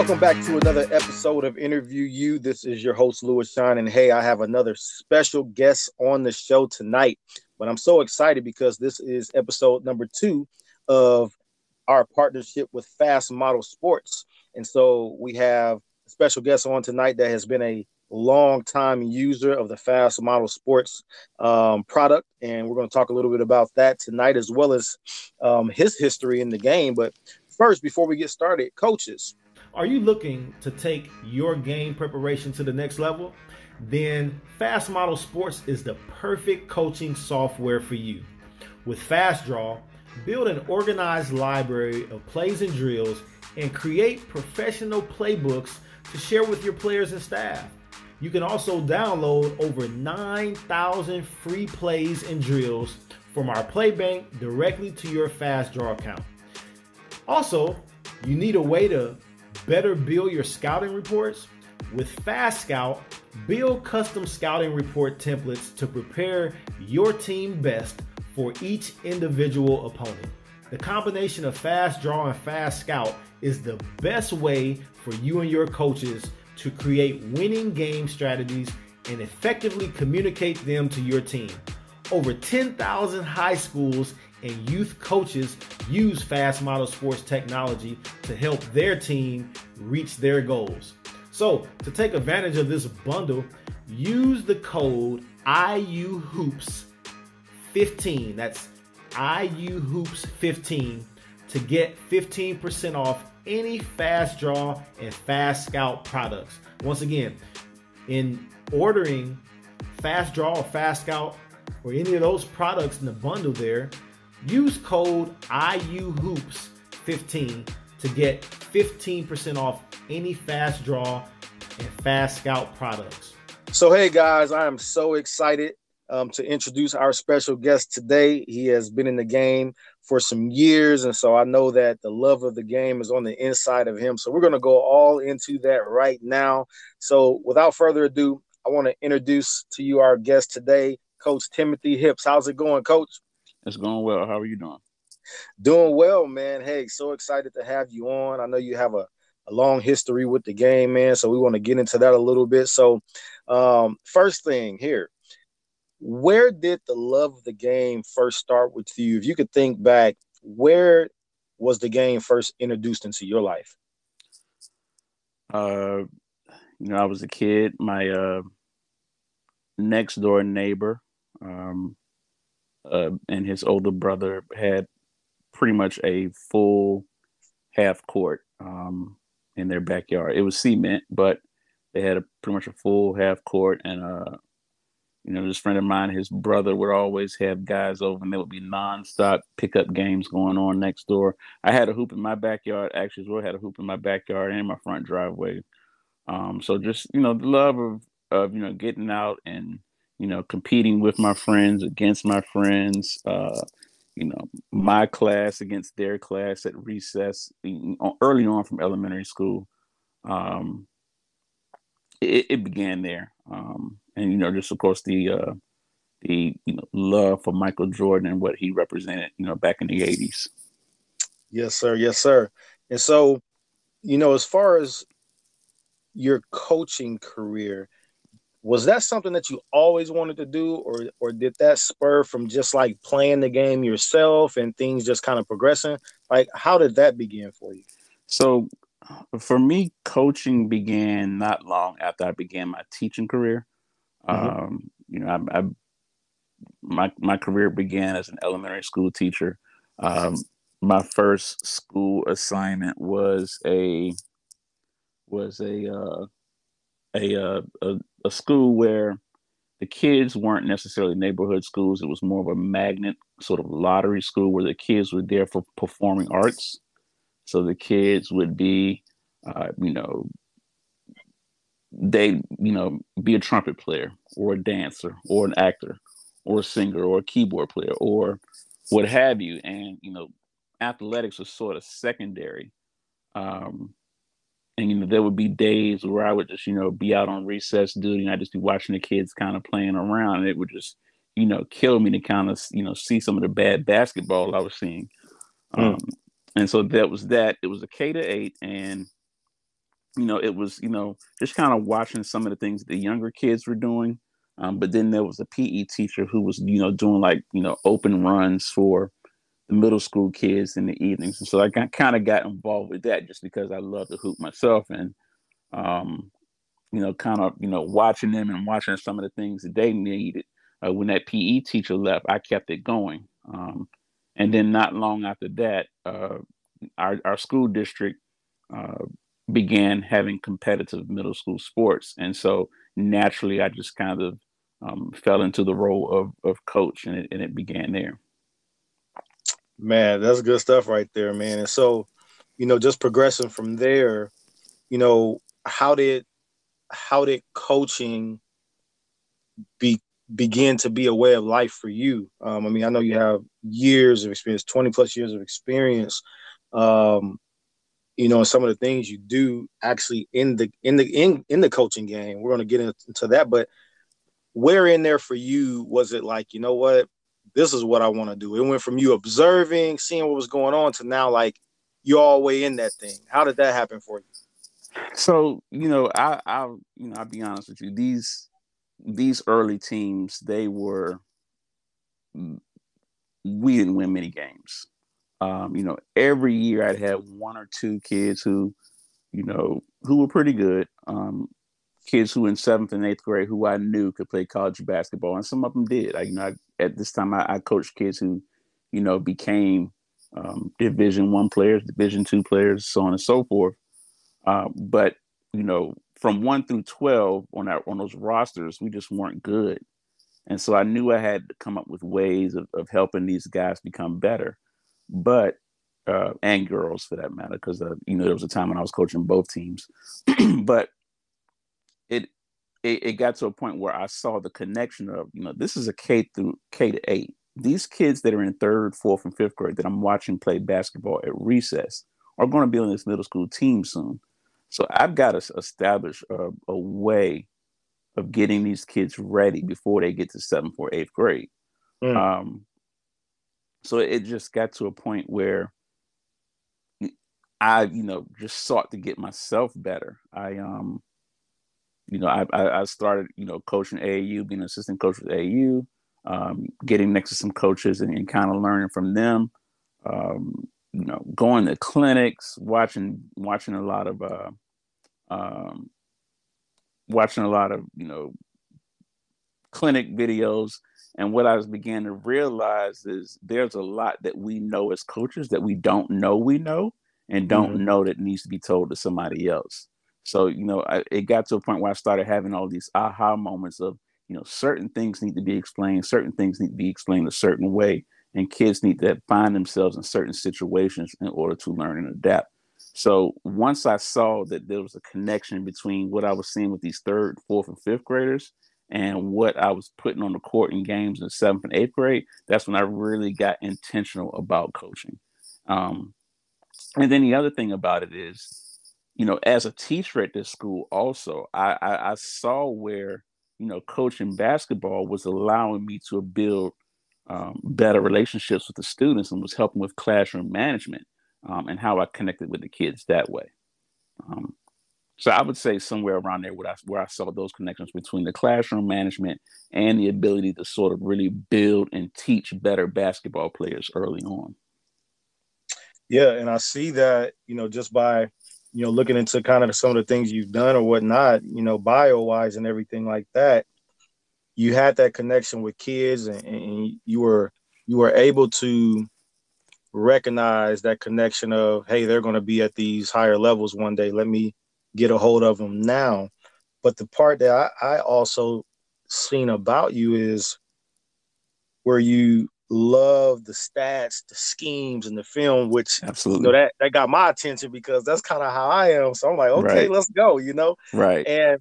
welcome back to another episode of Interview You. This is your host, Lewis Shine. And hey, I have another special guest on the show tonight. But I'm so excited because this is episode number two of our partnership with Fast Model Sports. And so we have a special guest on tonight that has been a long time user of the Fast Model Sports um, product. And we're going to talk a little bit about that tonight, as well as um, his history in the game. But first, before we get started, coaches. Are you looking to take your game preparation to the next level? Then Fast Model Sports is the perfect coaching software for you. With Fast Draw, build an organized library of plays and drills and create professional playbooks to share with your players and staff. You can also download over 9,000 free plays and drills from our play bank directly to your Fast Draw account. Also, you need a way to better build your scouting reports? With Fast Scout, build custom scouting report templates to prepare your team best for each individual opponent. The combination of Fast Draw and Fast Scout is the best way for you and your coaches to create winning game strategies and effectively communicate them to your team. Over 10,000 high schools and youth coaches use Fast Model Sports technology to help their team reach their goals. So, to take advantage of this bundle, use the code IUHOOPS15. That's IUHOOPS15 to get 15% off any Fast Draw and Fast Scout products. Once again, in ordering Fast Draw or Fast Scout or any of those products in the bundle there, use code IUHOOPS15 to get 15% off any Fast Draw and Fast Scout products. So, hey guys, I am so excited um, to introduce our special guest today. He has been in the game for some years, and so I know that the love of the game is on the inside of him. So, we're going to go all into that right now. So, without further ado, I want to introduce to you our guest today, Coach Timothy Hipps. How's it going, Coach? It's going well. How are you doing? Doing well, man. Hey, so excited to have you on. I know you have a, a long history with the game, man. So we want to get into that a little bit. So, um, first thing here, where did the love of the game first start with you? If you could think back, where was the game first introduced into your life? Uh, you know, I was a kid. My uh, next door neighbor, um, uh, and his older brother had pretty much a full half court um, in their backyard. It was cement, but they had a pretty much a full half court. And uh, you know, this friend of mine, his brother would always have guys over, and there would be nonstop pickup games going on next door. I had a hoop in my backyard. Actually, as well, had a hoop in my backyard and my front driveway. Um, so just you know, the love of of you know getting out and you know, competing with my friends against my friends, uh, you know, my class against their class at recess, early on from elementary school. Um, it, it began there. Um, and, you know, just of course the, uh, the, you know, love for Michael Jordan and what he represented, you know, back in the 80s. Yes, sir. Yes, sir. And so, you know, as far as your coaching career, was that something that you always wanted to do or or did that spur from just like playing the game yourself and things just kind of progressing? Like how did that begin for you? So for me coaching began not long after i began my teaching career. Mm-hmm. um, you know I, I, my my career began as an elementary school teacher. Um, my first school assignment was a was a uh, a, uh, a a school where the kids weren't necessarily neighborhood schools. It was more of a magnet sort of lottery school where the kids were there for performing arts. So the kids would be, uh, you know, they, you know, be a trumpet player or a dancer or an actor or a singer or a keyboard player or what have you. And, you know, athletics was sort of secondary. Um, and you know there would be days where I would just you know be out on recess duty and I'd just be watching the kids kind of playing around and it would just you know kill me to kind of you know see some of the bad basketball I was seeing. Mm. Um, and so that was that. It was a K to eight, and you know, it was, you know, just kind of watching some of the things the younger kids were doing. Um, but then there was a PE teacher who was, you know, doing like, you know, open runs for middle school kids in the evenings. And so I got, kind of got involved with that just because I love to hoop myself and, um, you know, kind of, you know, watching them and watching some of the things that they needed. Uh, when that PE teacher left, I kept it going. Um, and then not long after that, uh, our, our school district uh, began having competitive middle school sports. And so naturally, I just kind of um, fell into the role of, of coach and it, and it began there. Man, that's good stuff right there, man. And so, you know, just progressing from there, you know, how did how did coaching be begin to be a way of life for you? Um, I mean, I know you have years of experience, 20 plus years of experience. Um, you know, some of the things you do actually in the in the in in the coaching game. We're to get into that, but where in there for you was it like, you know what, this is what I want to do? It went from you observing, seeing what was going on, to now like you're all way in that thing. How did that happen for you? So you know, I I you know I'll be honest with you. These these early teams, they were we didn't win many games. Um, you know, every year I'd have one or two kids who, you know, who were pretty good. Um, kids who in seventh and eighth grade who I knew could play college basketball, and some of them did. I, you know, I, at this time I, I, coached kids who, you know, became um, Division One players, Division Two players, so on and so forth. Uh, but you know, from one through twelve on our on those rosters, we just weren't good, and so I knew I had to come up with ways of, of helping these guys become better but uh, and girls for that matter, because uh, you know there was a time when I was coaching both teams, but it, it it got to a point where I saw the connection of you know this is a K through K to eight. These kids that are in third, fourth, and fifth grade that I'm watching play basketball at recess are going to be on this middle school team soon. So I've got to establish a, a way of getting these kids ready before they get to seventh or eighth grade. Mm. Um, so it just got to a point where I, you know, just sought to get myself better. I, um, you know, I, I started, you know, coaching AAU, being an assistant coach with AAU, um, getting next to some coaches and, and kind of learning from them. Um, you know, going to clinics, watching watching a lot of, uh, um, watching a lot of, you know, clinic videos and what I was began to realize is there's a lot that we know as coaches that we don't know we know and don't mm-hmm. know that needs to be told to somebody else. So, you know, I, it got to a point where I started having all these aha moments of, you know, certain things need to be explained, certain things need to be explained a certain way, and kids need to find themselves in certain situations in order to learn and adapt. So once I saw that there was a connection between what I was seeing with these third, fourth, and fifth graders and what I was putting on the court in games in seventh and eighth grade, that's when I really got intentional about coaching. Um, and then the other thing about it is, you know, as a teacher at this school, also, I, I, I saw where, you know, coaching basketball was allowing me to build um, better relationships with the students and was helping with classroom management um, and how I connected with the kids that way. Um, so I would say somewhere around there where I, where I saw those connections between the classroom management and the ability to sort of really build and teach better basketball players early on. Yeah, and I see that, you know, just by, you know, looking into kind of some of the things you've done or whatnot, you know, bio wise and everything like that, you had that connection with kids and, and you were you were able to recognize that connection of, hey, they're going to be at these higher levels one day. Let me get a hold of them now. But the part that I, I also seen about you is where you love the stats, the schemes, and the film, which absolutely you know, that that got my attention because that's kind of how I am. So I'm like, okay, right. let's go, you know, right? And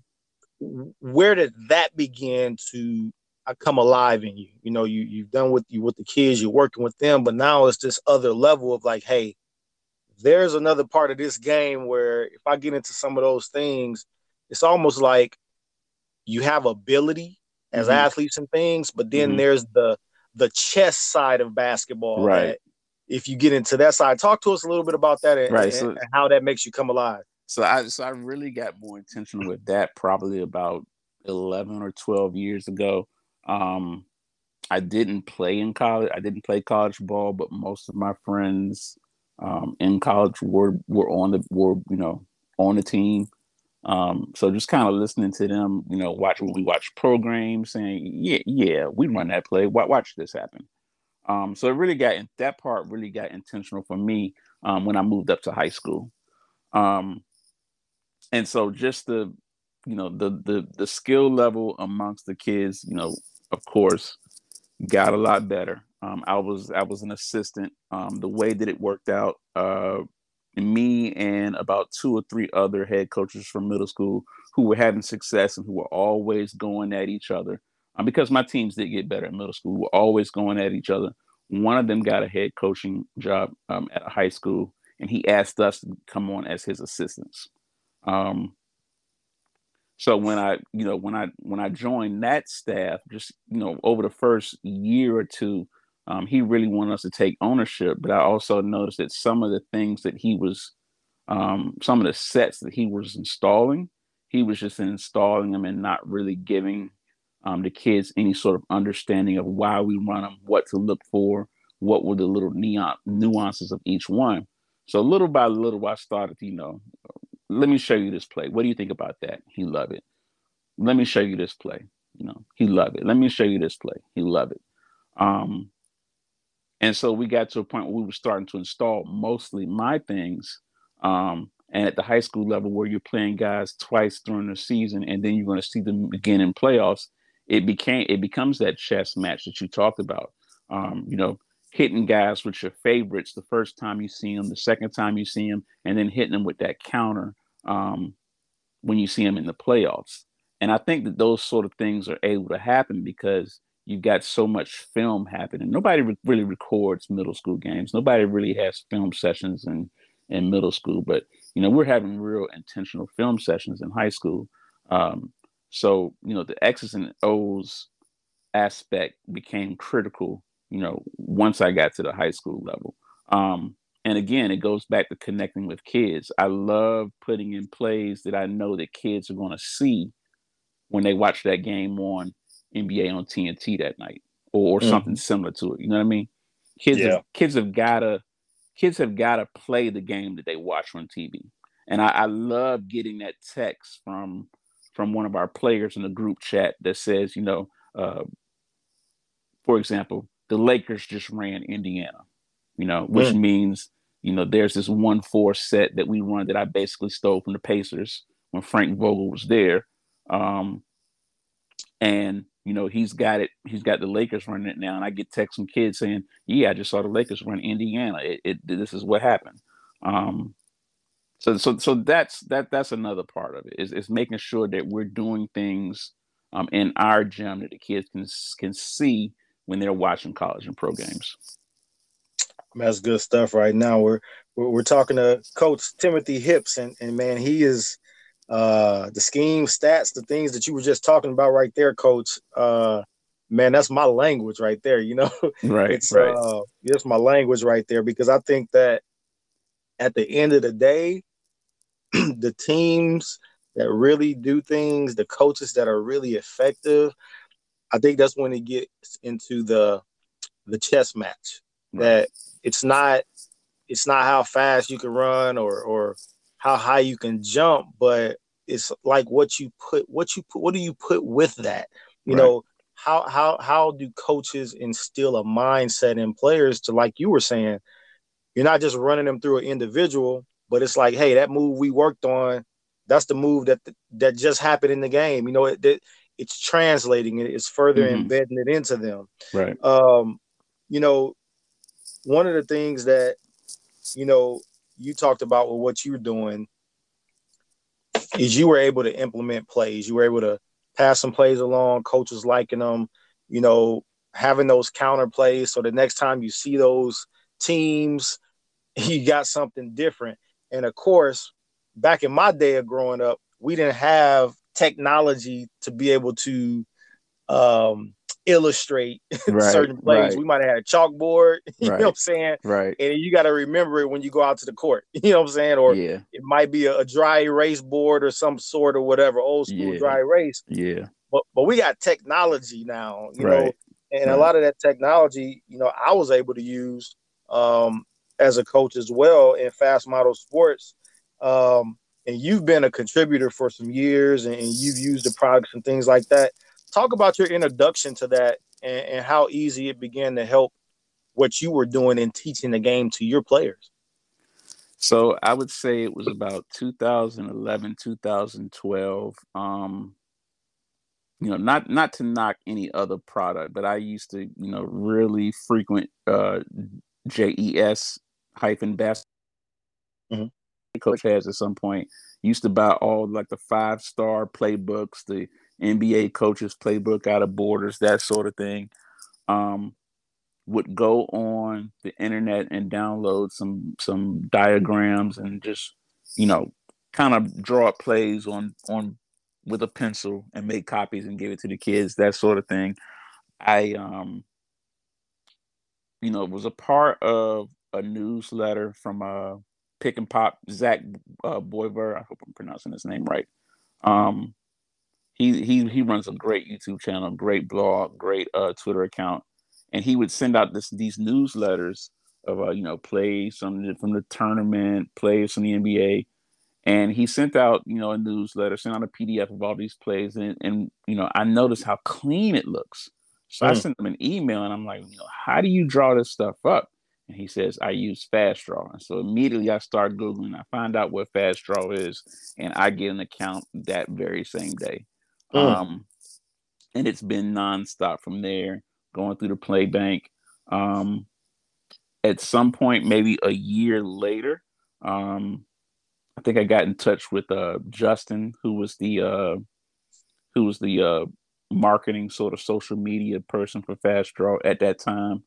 where did that begin to uh, come alive in you? You know, you you've done with you with the kids, you're working with them, but now it's this other level of like, hey, there's another part of this game where if I get into some of those things, it's almost like you have ability as mm-hmm. athletes and things, but then mm-hmm. there's the the chess side of basketball. Right. if you get into that side, talk to us a little bit about that and, right. and, and how that makes you come alive. so I so I really got more intentional with that probably about eleven or twelve years ago. Um, I didn't play in college. I didn't play college ball, but most of my friends um, in college were were on the were you know on the team. Um, so just kind of listening to them, you know, watch when we watch programs, saying, "Yeah, yeah, we run that play. Watch, this happen." Um, so it really got in that part really got intentional for me um, when I moved up to high school. Um, and so just the you know the the the skill level amongst the kids, you know, of course, got a lot better. Um, I was I was an assistant. Um, the way that it worked out, uh, me and about two or three other head coaches from middle school who were having success and who were always going at each other. Um, because my teams did get better in middle school, we were always going at each other. One of them got a head coaching job um, at a high school, and he asked us to come on as his assistants. Um, so when I, you know, when I when I joined that staff, just you know, over the first year or two, um, he really wanted us to take ownership. But I also noticed that some of the things that he was, um, some of the sets that he was installing, he was just installing them and not really giving um, the kids any sort of understanding of why we run them, what to look for, what were the little neon nuances of each one. So little by little, I started, you know, let me show you this play. What do you think about that? He loved it. Let me show you this play. You know, he loved it. Let me show you this play. He loved it. Um, and so we got to a point where we were starting to install mostly my things. Um, and at the high school level where you're playing guys twice during the season and then you're going to see them again in playoffs, it became it becomes that chess match that you talked about. Um, you know, hitting guys with your favorites the first time you see them, the second time you see them, and then hitting them with that counter um, when you see them in the playoffs. And I think that those sort of things are able to happen because you've got so much film happening. Nobody re- really records middle school games. Nobody really has film sessions in in middle school, but you know we're having real intentional film sessions in high school. Um, so you know the X's and O's aspect became critical. You know once I got to the high school level. Um, and again, it goes back to connecting with kids. I love putting in plays that I know that kids are going to see when they watch that game on NBA on TNT that night or, or mm something similar to it. You know what I mean? Kids, yeah. have, kids have gotta, kids have gotta play the game that they watch on TV. And I, I love getting that text from from one of our players in the group chat that says, you know, uh, for example, the Lakers just ran Indiana you know, which mm. means, you know, there's this one four set that we run that I basically stole from the Pacers when Frank Vogel was there. Um, and you know, he's got it, he's got the Lakers running it now. And I get texts from kids saying, Yeah, I just saw the Lakers run Indiana. It, it this is what happened. Um, so so so that's that that's another part of it is, is making sure that we're doing things um, in our gym that the kids can can see when they're watching college and pro games. That's good stuff right now. We're we're, we're talking to Coach Timothy Hipps, and, and man, he is uh, the scheme, stats, the things that you were just talking about right there, Coach. Uh, man, that's my language right there. You know, right? it's right. Uh, it's my language right there because I think that at the end of the day, the teams that really do things, the coaches that are really effective, I think that's when it gets into the the chess match. Right. That it's not it's not how fast you can run or or how high you can jump, but it's like what you put what you put what do you put with that? You right. know, how how how do coaches instill a mindset in players to like you were saying, you're not just running them through an individual, but it's like, hey, that move we worked on, that's the move that that just happened in the game. You know, it, it it's translating it, it's further mm-hmm. embedding it into them. Right. Um, you know, one of the things that you know you talked about with what you were doing is you were able to implement plays. You were able to pass some plays along, coaches liking them, you know, having those counter plays. So the next time you see those teams, you got something different. And of course, back in my day of growing up, we didn't have technology to be able to um, illustrate Right, certain plays. right. We might have had a chalkboard, you Right. know what I'm saying? Right. And you got to remember it when you go out to the court, you know what I'm saying? Or yeah. it might be a, a dry erase board or some sort of whatever, old school Yeah. dry erase. Yeah. But but we got technology now, you know, Right. and a lot of that technology, you know, I was able to use um, as a coach as well in fast model sports. Um, and you've been a contributor for some years and, and you've used the products and things like that. Talk about your introduction to that and, and how easy it began to help what you were doing in teaching the game to your players. So I would say it was about 2011, 2012. Um, you know, not not to knock any other product, but I used to, you know, really frequent uh, JES hyphen best. Mhm. Coach has at some point used to buy all like the five star playbooks, the NBA coaches playbook out of Borders, that sort of thing. Um, would go on the internet and download some some diagrams and just you know kind of draw plays on on with a pencil and make copies and give it to the kids that sort of thing i um you know it was a part of a newsletter from uh pick and pop zach uh, Boisvert i hope i'm pronouncing his name right um he he he runs a great youtube channel great blog great uh twitter account and he would send out this these newsletters of uh, you know plays from the, from the tournament, plays from the NBA, and he sent out you know a newsletter, sent out a PDF of all these plays, and and you know I noticed how clean it looks. So I Mm. sent him an email, and I'm like, you know, how do you draw this stuff up? And he says, I use Fast Draw. And so immediately I start Googling. I find out what Fast Draw is, and I get an account that very same day. Mm. Um, and it's been nonstop from there, going through the play bank. Um, at some point, maybe a year later, um, I think I got in touch with uh, Justin, who was the uh, who was the uh, marketing sort of social media person for Fast Draw at that time,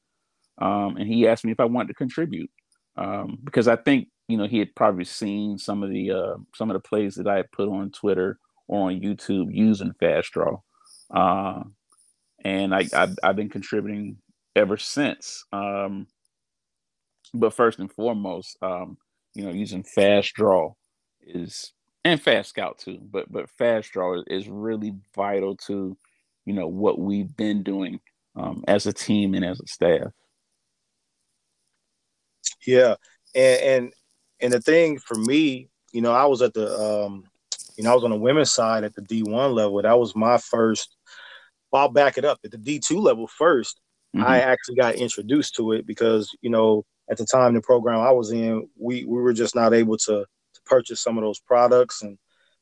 um, and he asked me if I wanted to contribute um, because I think you know he had probably seen some of the uh, some of the plays that I had put on Twitter on YouTube using Fast Draw, uh, and I, I've, I've been contributing ever since. Um, but first and foremost, um, you know, using Fast Draw is and Fast Scout too, but but Fast Draw is really vital to you know what we've been doing um, as a team and as a staff. Yeah, and and and the thing for me, you know, I was at the, um, you know, I was on the women's side at the D one level. That was my first. Well, I'll back it up at the D two level 1st Mhm. I actually got introduced to it because you know at the time the program I was in, we we were just not able to to purchase some of those products and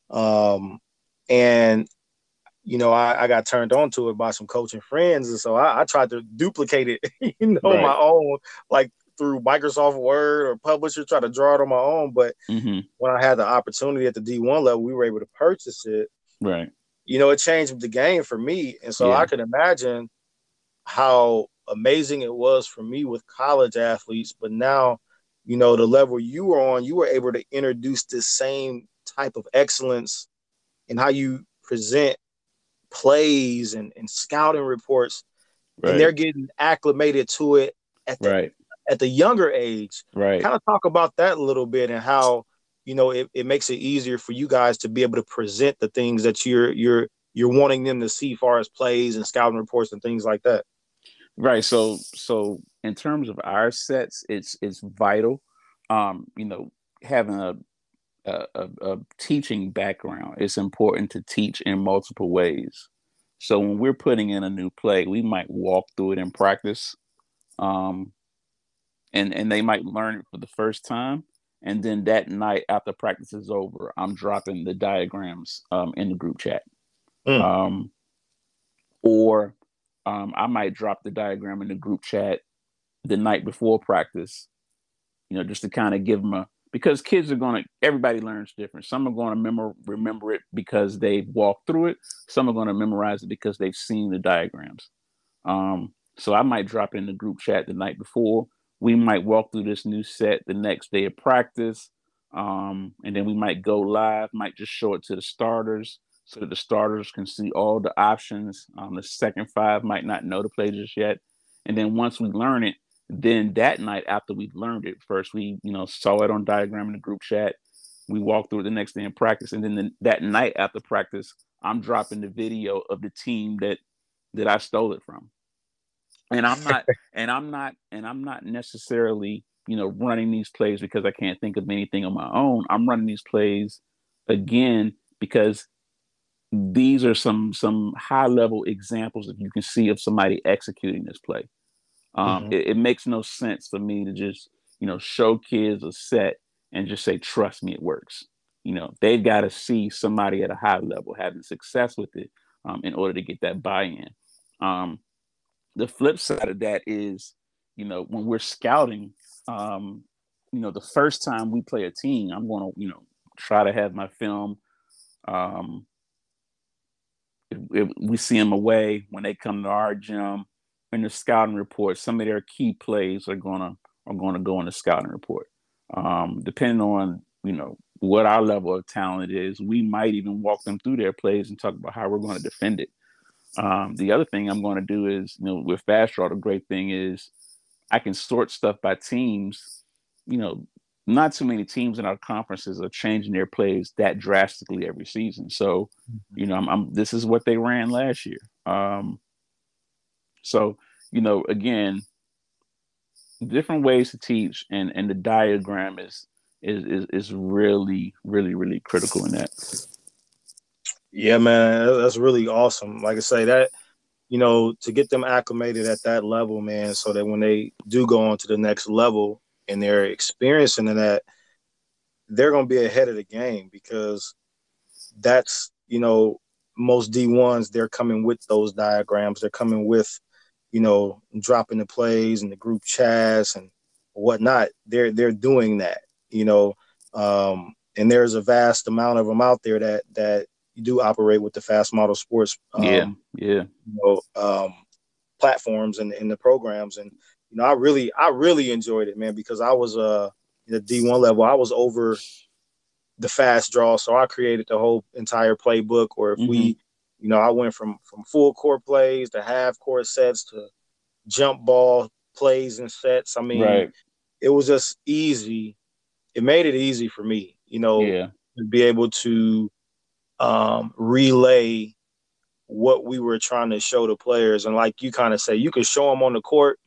um and you know I, I got turned on to it by some coaching friends and so I, I tried to duplicate it you know Right. my own like through Microsoft Word or Publisher try to draw it on my own but Mhm. when I had the opportunity at the D1 level we were able to purchase it Right. you know, it changed the game for me. And so Yeah. I can imagine how amazing it was for me with college athletes. But now, you know, the level you were on, you were able to introduce this same type of excellence in how you present plays and, and scouting reports. Right. And they're getting acclimated to it at the, right. At the younger age Right. kind of talk about that a little bit and how you know it, it makes it easier for you guys to be able to present the things that you're you're you're wanting them to see far as plays and scouting reports and things like that Right. So so in terms of our sets, it's it's vital. Um, you know, having a a, a, a teaching background, it's important to teach in multiple ways. So when we're putting in a new play, we might walk through it in practice. Um and and they might learn it for the first time. And then that night after practice is over, I'm dropping the diagrams um, in the group chat. Mm. Um, or um, I might drop the diagram in the group chat the night before practice, you know, just to kind of give them a because kids are going to everybody learns different. Some are going to remember remember it because they've walked through it. Some are going to memorize it because they've seen the diagrams. Um, so I might drop in the group chat the night before. We might walk through this new set the next day of practice, um, and then we might go live. Might just show it to the starters so that the starters can see all the options. Um, the second five might not know the play just yet, and then once we learn it, then that night after we learned it, first we you know saw it on diagram in the group chat. We walked through it the next day in practice, and then the, that night after practice, I'm dropping the video of the team that that I stole it from. And I'm not, and I'm not, and I'm not necessarily, you know, running these plays because I can't think of anything on my own. I'm running these plays again because these are some some high level examples that you can see of somebody executing this play. Um, mm-hmm. it, it makes no sense for me to just you know show kids a set and just say trust me it works. You know they've got to see somebody at a high level having success with it um, in order to get that buy-in. Um, the flip side of that is you know when we're scouting, um, you know the first time we play a team, I'm going to you know try to have my film um, if we see them away when they come to our gym in the scouting report. Some of their key plays are gonna are gonna go in the scouting report. Um, depending on you know what our level of talent is, we might even walk them through their plays and talk about how we're going to defend it. Um, the other thing I'm going to do is, you know, with Fast Draw, the great thing is I can sort stuff by teams. You know, not too many teams in our conferences are changing their plays that drastically every season. So, mm-hmm. you know, I'm, I'm, this is what they ran last year. Um, so, you know, again, different ways to teach, and and the diagram is is is, is really really really critical in that. Yeah, man, that's really awesome. Like I say, that you know, to get them acclimated at that level, man, so that when they do go on to the next level, and they're experiencing that, they're going to be ahead of the game because that's, you know, most D1s, they're coming with those diagrams. They're coming with, you know, dropping the plays and the group chats and whatnot. They're they're doing that, you know. Um, and there's a vast amount of them out there that that do operate with the fast model sports. Um, yeah, yeah. You know, um, platforms and in the programs, and you know, I really, I really enjoyed it, man, because I was uh in the D1 level, I was over the fast draw, so I created the whole entire playbook. Or if mm-hmm. we, you know, I went from from full court plays to half court sets to jump ball plays and sets. I mean, right. it was just easy. It made it easy for me, you know, yeah. to be able to um, relay what we were trying to show the players. And like you kind of say, you can show them on the court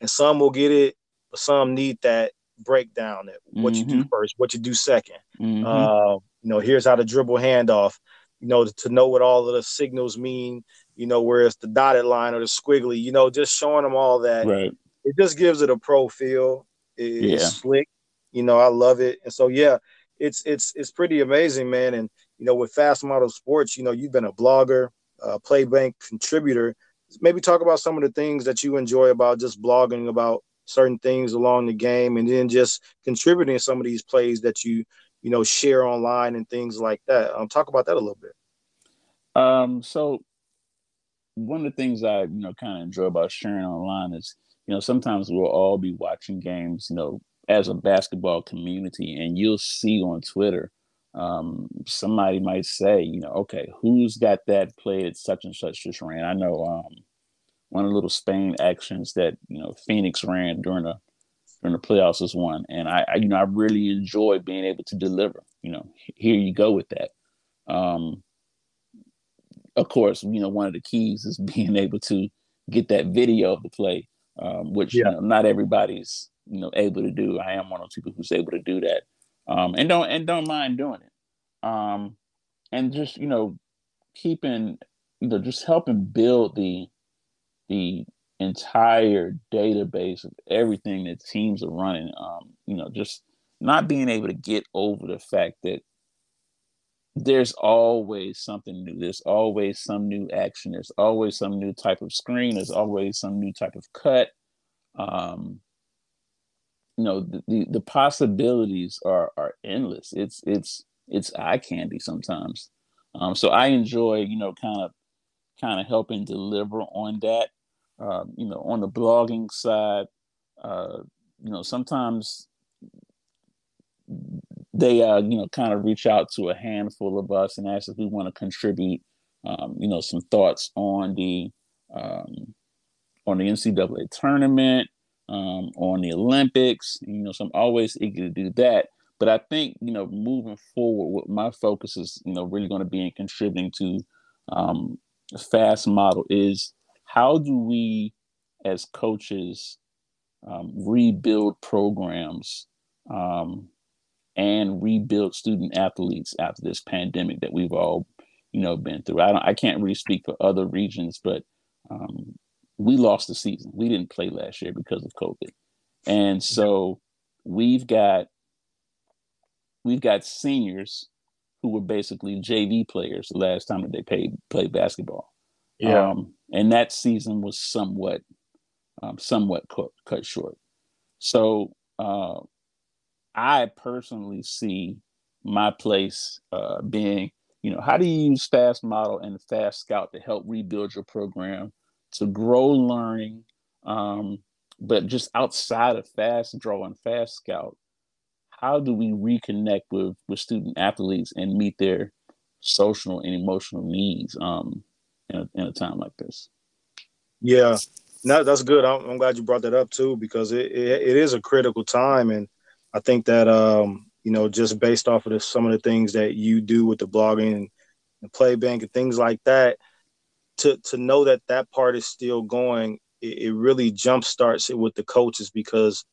and some will get it, but some need that breakdown. That what mm-hmm. you do mm-hmm. first, what you do 2nd mm-hmm. uh, you know, here's how to dribble handoff. You know, to, to know what all of the signals mean. You know, where it's the dotted line or the squiggly. You know, just showing them all that. Right. It just gives it a pro feel. It, yeah. It's slick. You know, I love it. And so yeah, it's it's it's pretty amazing, man. And you know, with Fast Model Sports, you know, you've been a blogger, a Playbank contributor. Maybe talk about some of the things that you enjoy about just blogging about certain things along the game and then just contributing some of these plays that you you know share online and things like that. Um talk about that a little bit. Um so one of the things i you know kind of enjoy about sharing online is you know sometimes we'll all be watching games you know as a basketball community and you'll see on twitter um, somebody might say, you know, okay, who's got that play that such and such just ran? I know um, one of the little Spain actions that you know Phoenix ran during the during the playoffs was one, and I, I you know I really enjoy being able to deliver. You know, here you go with that. Um, of course, you know one of the keys is being able to get that video of the play, um, which yeah. you know, not everybody's you know able to do. I am one of those people who's able to do that um, and don't and don't mind doing it. Um, and just you know, keeping you know, just helping build the the entire database of everything that teams are running. Um, you know, just not being able to get over the fact that there's always something new. There's always some new action. There's always some new type of screen. There's always some new type of cut. Um, you know the, the, the possibilities are are endless. It's it's it's eye candy sometimes. Um so i enjoy you know kind of kind of helping deliver on that uh, you know on the blogging side. Uh you know sometimes they uh, you know kind of reach out to a handful of us and ask if we want to contribute um, you know some thoughts on the um, on the NCAA tournament, um, on the Olympics. You know, so I'm always eager to do that. But I think you know moving forward, what my focus is you know really going to be in contributing to um, fast model is how do we as coaches um, rebuild programs um, and rebuild student athletes after this pandemic that we've all, you know, been through. I don't, I can't really speak for other regions, but um, we lost the season. We didn't play last year because of COVID, and so we've got we've got seniors who were basically JV players the last time that they played played basketball. Yeah, um, and that season was somewhat um, somewhat cut, cut short. So uh, I personally see my place uh, being, you know, how do you use Fast Model and Fast Scout to help rebuild your program, to grow learning, um, but just outside of Fast Draw and Fast Scout, how do we reconnect with with student athletes and meet their social and emotional needs um, in a, in a time like this? Yeah, no, that's good. I'm, I'm, glad you brought that up too because it, it, it is a critical time, and I think that um, you know just based off of some of the things that you do with the blogging and the play bank and things like that, to to know that that part is still going, it, it really jump starts it with the coaches because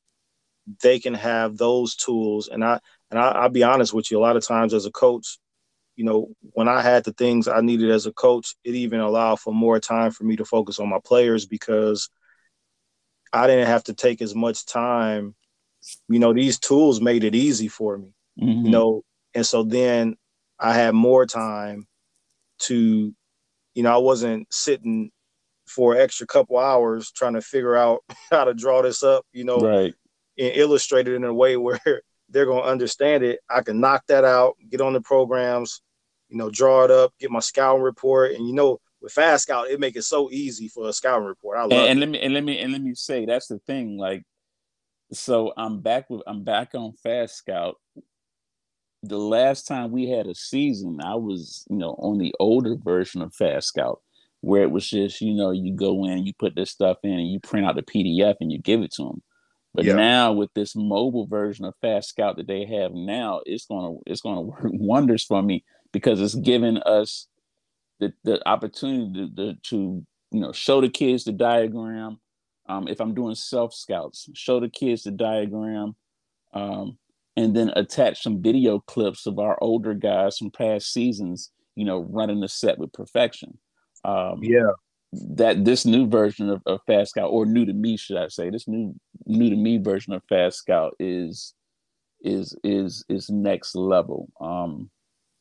they can have those tools. And I and I, I'll be honest with you, a lot of times as a coach, you know, when I had the things I needed as a coach, it even allowed for more time for me to focus on my players because I didn't have to take as much time. You know, these tools made it easy for me, mm-hmm. you know, and so then I had more time to, you know, I wasn't sitting for an extra couple hours trying to figure out how to draw this up, you know, right. and illustrate it in a way where they're going to understand it. I can knock that out, get on the programs, you know, draw it up, get my scouting report, and you know, with Fast Scout, it make it so easy for a scouting report. I love and, and let me and let me and let me say that's the thing. Like, so I'm back with I'm back on Fast Scout. The last time we had a season, I was you know on the older version of Fast Scout, where it was just you know you go in, you put this stuff in, and you print out the PDF and you give it to them. But yeah. now with this mobile version of Fast Scout that they have now, it's gonna it's gonna work wonders for me because it's giving us the, the opportunity to, to you know show the kids the diagram. Um, if I'm doing self scouts, show the kids the diagram, um, and then attach some video clips of our older guys from past seasons, you know, running the set with perfection. Um, yeah, that this new version of, of Fast Scout, or new to me, should I say, this new new to me version of Fast Scout is is is is next level. Um,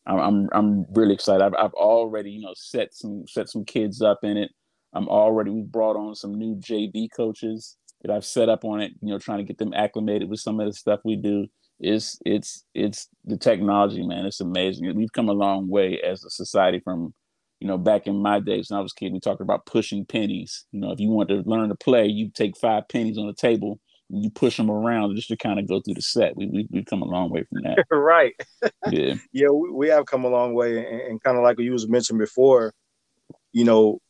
I'm I'm really excited. I've I've already you know set some set some kids up in it. I'm already we brought on some new JV coaches that I've set up on it. You know, trying to get them acclimated with some of the stuff we do. It's it's it's the technology, man. It's amazing. We've come a long way as a society from you know back in my days when I was a kid. We talked about pushing pennies. You know, if you want to learn to play, you take five pennies on the table and you push them around just to kind of go through the set. We, we we've come a long way from that. right. Yeah. yeah, we, we, have come a long way, and, and kind of like you was mentioned before, you know,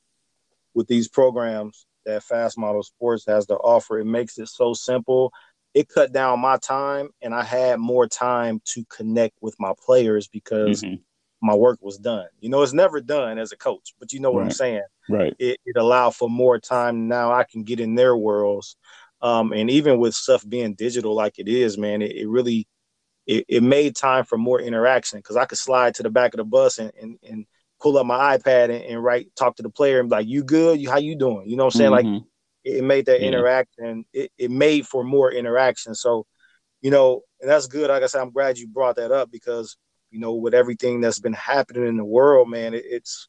with these programs that Fast Model Sports has to offer, it makes it so simple. It cut down my time, and I had more time to connect with my players because. Mm-hmm. My work was done. You know, it's never done as a coach, but you know what right. I'm saying. Right. It, it allowed for more time. Now I can get in their worlds um, and even with stuff being digital like it is, man, it, it really it, it, made time for more interaction because I could slide to the back of the bus and and, and pull up my iPad and, and, write talk to the player and be like, "You good? You how you doing?" You know what I'm saying? Mm-hmm. Like it, made that yeah. interaction. It, it made for more interaction. So, you know, and that's good. Like I said, I'm glad you brought that up because you know with everything that's been happening in the world, man, it, it's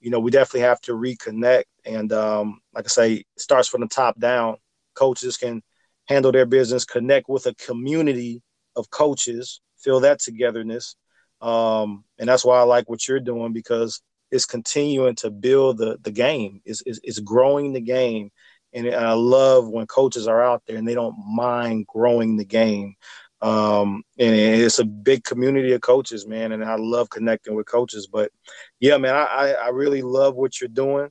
you know we definitely have to reconnect and um, like I say, it starts from the top down coaches can handle their business, connect with a community of coaches, feel that togetherness. Um, and that's why I like what you're doing because it's continuing to build the, the game, it's, it's, it's growing the game. And I love when coaches are out there and they don't mind growing the game. Um, and it's a big community of coaches, man. And I love connecting with coaches. But yeah, man, I, I really love what you're doing.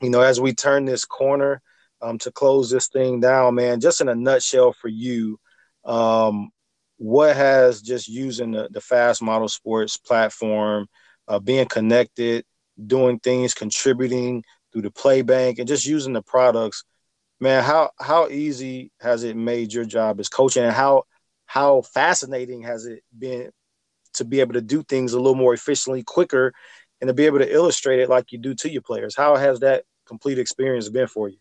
You know, as we turn this corner um, to close this thing down, man, just in a nutshell for you, um, what has just using the, the fast model sports platform, uh, being connected, doing things, contributing through the play bank, and just using the products, man, how how easy has it made your job as coaching, and how how fascinating has it been to be able to do things a little more efficiently, quicker, and to be able to illustrate it like you do to your players? How has that complete experience been for you?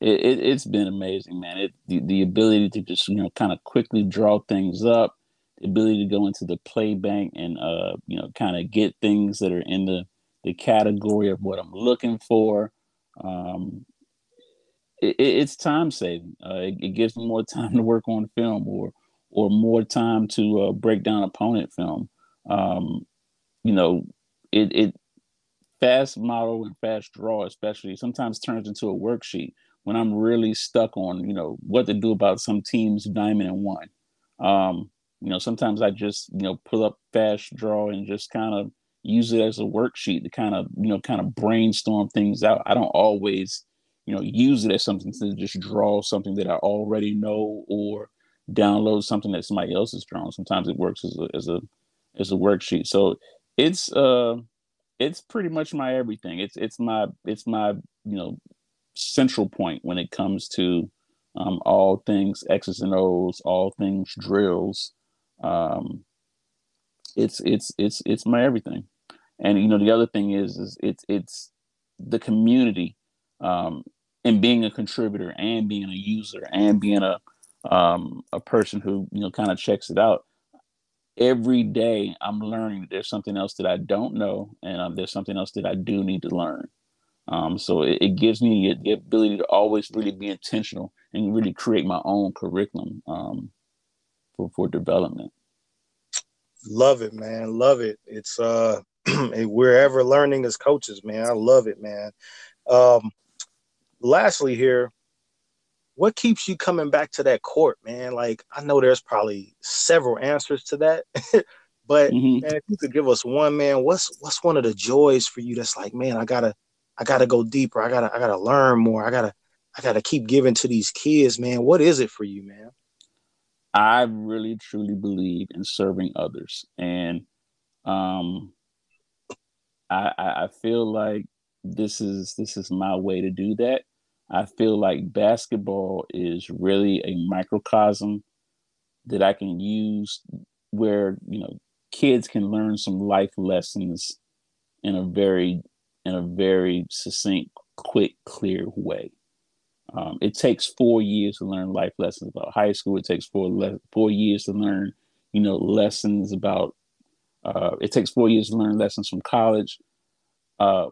It, it, has been amazing, man. It the, the ability to just you know kind of quickly draw things up, the ability to go into the play bank and uh you know kind of get things that are in the the category of what I'm looking for. Um, it, it's time saving. Uh, it, it, gives me more time to work on film or or more time to uh, break down opponent film. Um, you know, it, it fast model and fast draw especially sometimes turns into a worksheet when I'm really stuck on you know what to do about some teams diamond and one. Um, you know, sometimes I just you know pull up fast draw and just kind of use it as a worksheet to kind of you know kind of brainstorm things out. I don't always you know use it as something to just draw something that I already know or download something that somebody else has drawn. Sometimes it works as a as a as a worksheet. So it's uh it's pretty much my everything. It's it's my it's my you know central point when it comes to um, all things X's and O's, all things drills. Um, it's it's it's it's my everything. And you know the other thing is is it's it's the community um, and being a contributor and being a user and being a um, a person who you know kind of checks it out. Every day i'm learning that there's something else that i don't know and um, there's something else that i do need to learn. Um, so it, it, gives me the ability to always really be intentional and really create my own curriculum um, for, for development. Love it man. Love it. It's uh we're ever learning as coaches man i love it man um lastly here what keeps you coming back to that court, man? Like I know there's probably several answers to that, but mm-hmm. man, if you could give us one, man, what's what's one of the joys for you that's like, man, I gotta I gotta go deeper. I gotta I gotta learn more. I gotta I gotta keep giving to these kids, man. What is it for you, man? I really truly believe in serving others, and um, I, I feel like this is this is my way to do that. I feel like basketball is really a microcosm that I can use where, you know, kids can learn some life lessons in a very in a very succinct, quick, clear way. Um, it takes four years to learn life lessons about high school. It takes four le- four years to learn, you know, lessons about. Uh, it takes four years to learn lessons from college, uh,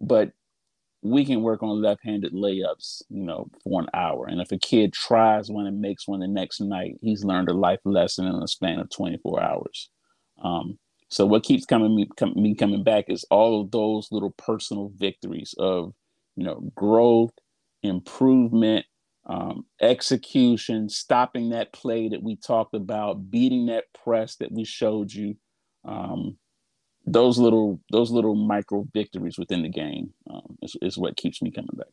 but we can work on left-handed layups, you know, for an hour. And if a kid tries one and makes one the next night, he's learned a life lesson in a span of 24 hours. Um, so what keeps coming me, com- me coming back is all of those little personal victories of, you know, growth, improvement, um, execution, stopping that play that we talked about, beating that press that we showed you. Um, those little those little micro victories within the game um, is, is what keeps me coming back.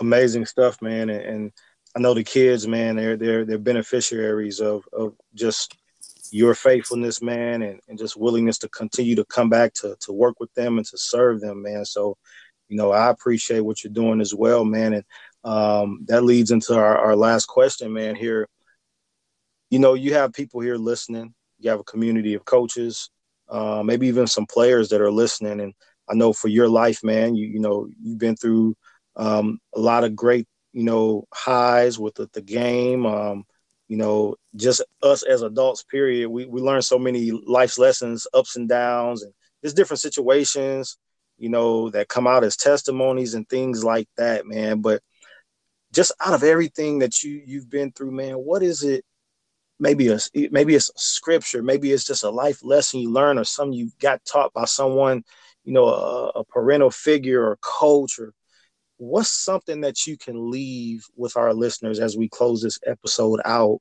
Amazing stuff, man, and, and I know the kids, man, they're they're they're beneficiaries of of just your faithfulness, man, and, and just willingness to continue to come back to to work with them and to serve them, man. So, you know, I appreciate what you're doing as well, man. And um, that leads into our, our last question, man. Here, you know, you have people here listening. You have a community of coaches, uh, maybe even some players that are listening. And I know for your life, man, you you know you've been through um, a lot of great you know highs with the, the game. Um, you know, just us as adults, period. We we learn so many life's lessons, ups and downs, and there's different situations, you know, that come out as testimonies and things like that, man. But just out of everything that you you've been through, man, what is it maybe a maybe it's scripture, maybe it's just a life lesson you learn or something you got taught by someone, you know, a, a parental figure or coach or what's something that you can leave with our listeners as we close this episode out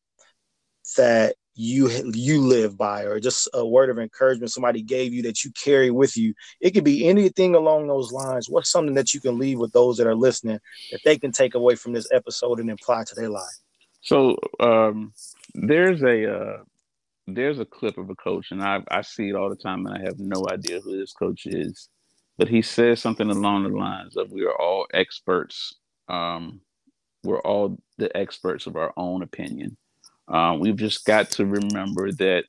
that you you live by or just a word of encouragement somebody gave you that you carry with you? It could be anything along those lines. What's something that you can leave with those that are listening that they can take away from this episode and apply to their life? So um, there's a uh, there's a clip of a coach and I, I see it all the time and i have no idea who this coach is but he says something along the lines of we are all experts um, we're all the experts of our own opinion uh, we've just got to remember that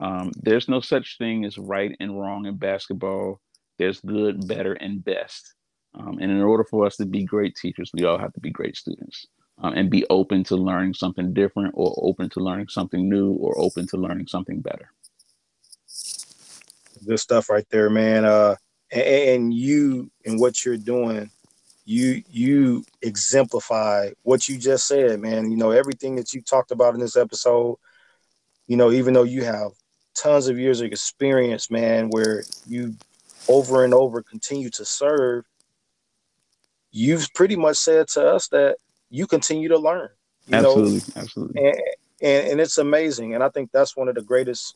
um, there's no such thing as right and wrong in basketball. There's good, better, and best. Um, and in order for us to be great teachers, we all have to be great students um, and be open to learning something different or open to learning something new or open to learning something better. Good stuff right there, man. Uh, and, and you and what you're doing you you exemplify what you just said, man. You know, everything that you talked about in this episode, you know, even though you have tons of years of experience, man, where you over and over continue to serve, you've pretty much said to us that you continue to learn. absolutely, know? absolutely. And, and, and it's amazing. And I think that's one of the greatest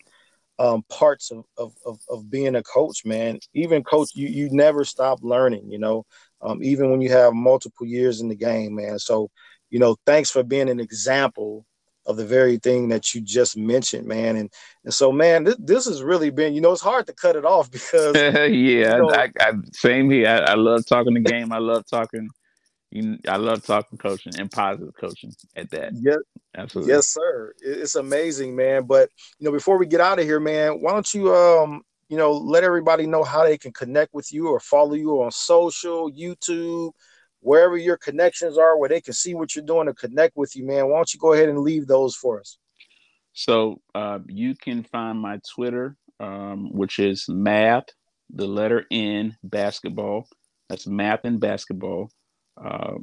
um, parts of, of, of, of, being a coach, man. Even coach, you, you never stop learning, you know um, even when you have multiple years in the game, man. So, you know, thanks for being an example of the very thing that you just mentioned, man. And and so, man, this, this has really been, you know, it's hard to cut it off because yeah, you know, I, I, same here. I, I, love talking the game. I love talking. You, I love talking coaching and positive coaching at that. Yeah, absolutely. Yes, sir. It's amazing, man. But you know, before we get out of here, man, why don't you um you know, let everybody know how they can connect with you or follow you on social, YouTube, wherever your connections are, where they can see what you're doing to connect with you, man. Why don't you go ahead and leave those for us? So uh, you can find my Twitter, um, which is math, the letter N basketball. That's math and basketball. Uh,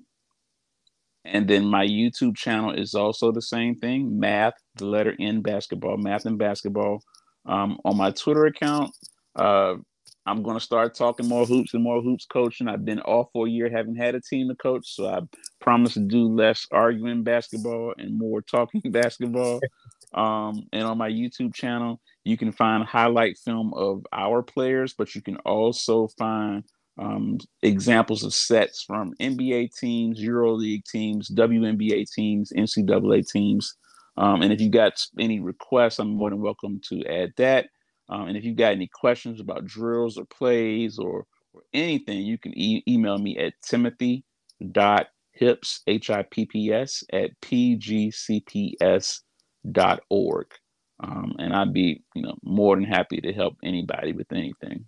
and then my YouTube channel is also the same thing, math, the letter N basketball, math and basketball. Um, on my Twitter account, uh, I'm going to start talking more hoops and more hoops coaching. I've been off for a year, haven't had a team to coach, so I promise to do less arguing basketball and more talking basketball. Um, and on my YouTube channel, you can find highlight film of our players, but you can also find um, examples of sets from NBA teams, EuroLeague teams, WNBA teams, NCAA teams. Um, and if you got any requests, I'm more than welcome to add that. Um, and if you've got any questions about drills or plays or, or anything, you can e- email me at timothy.hipps, H-I-P-P-S, at pgcps.org. Um, and I'd be, you know, more than happy to help anybody with anything.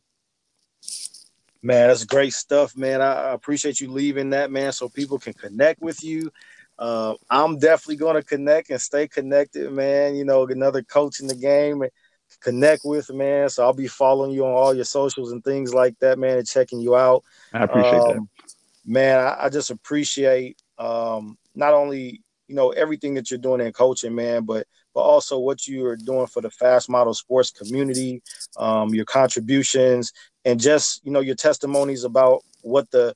Man, that's great stuff, man. I appreciate you leaving that, man, so people can connect with you uh, I'm definitely going to connect and stay connected, man. You know, another coach in the game and connect with, man. So I'll be following you on all your socials and things like that, man, and checking you out. I appreciate um, that. Man, I, I just appreciate um, not only you know everything that you're doing in coaching, man, but but also what you are doing for the fast model sports community, um, your contributions, and just you know your testimonies about what the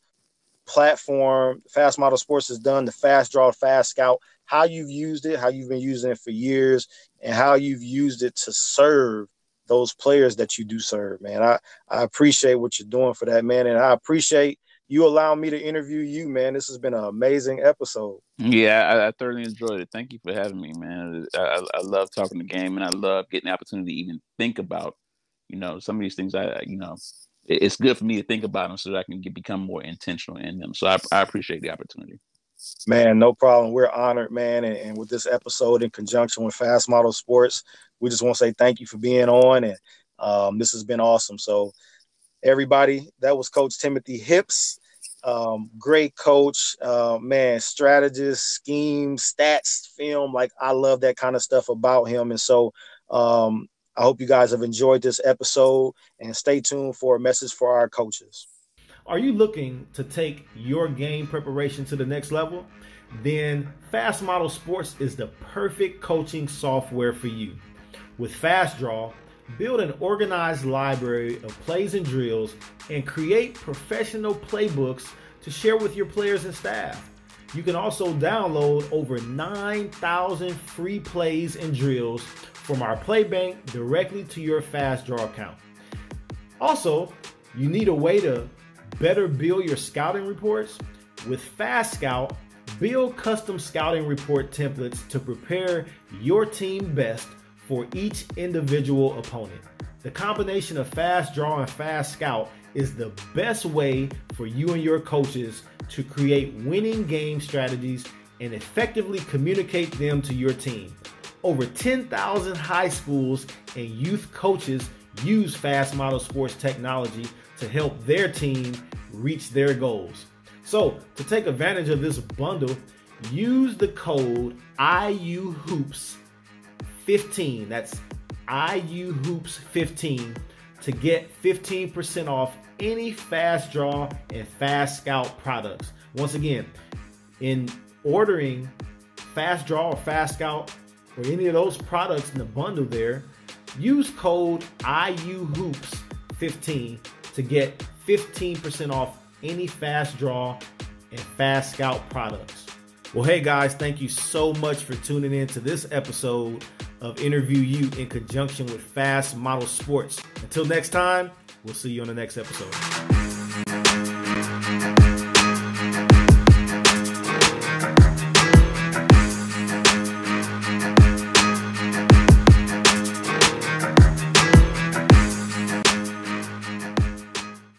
platform Fast Model Sports has done, the Fast Draw, Fast Scout, how you've used it, how you've been using it for years, and how you've used it to serve those players that you do serve, man. I, I appreciate what you're doing for that, man. And I appreciate you allowing me to interview you, man. This has been an amazing episode. Yeah, I, I thoroughly enjoyed it. Thank you for having me, man. I, I, love talking the game and I love getting the opportunity to even think about, you know, some of these things I, you know, it's good for me to think about them so that I can get, become more intentional in them. So I, I appreciate the opportunity. Man, no problem. We're honored, man. And, and, with this episode in conjunction with Fast Model Sports, we just want to say thank you for being on. And um, this has been awesome. So, everybody, that was Coach Timothy Hipps. Um, great coach, uh, man, strategist, scheme, stats, film. Like, I love that kind of stuff about him. And so, um, I hope you guys have enjoyed this episode and stay tuned for a message for our coaches. Are you looking to take your game preparation to the next level? Then Fast Model Sports is the perfect coaching software for you. With Fast Draw, build an organized library of plays and drills and create professional playbooks to share with your players and staff. You can also download over 9,000 free plays and drills from our playbank directly to your Fast Draw account. Also, you need a way to better build your scouting reports? With Fast Scout, build custom scouting report templates to prepare your team best for each individual opponent. The combination of Fast Draw and Fast Scout is the best way for you and your coaches to create winning game strategies and effectively communicate them to your team. Over 10,000 high schools and youth coaches use Fast Model Sports technology to help their team reach their goals. So, to take advantage of this bundle, use the code IUHOOPS15. That's IUHOOPS15 to get 15% off any Fast Draw and Fast Scout products. Once again, in ordering Fast Draw or Fast Scout or any of those products in the bundle there, use code IUHOOPS15 to get 15% off any Fast Draw and Fast Scout products. Well, hey guys, thank you so much for tuning in to this episode of Interview You in conjunction with Fast Model Sports. Until next time, we'll see you on the next episode.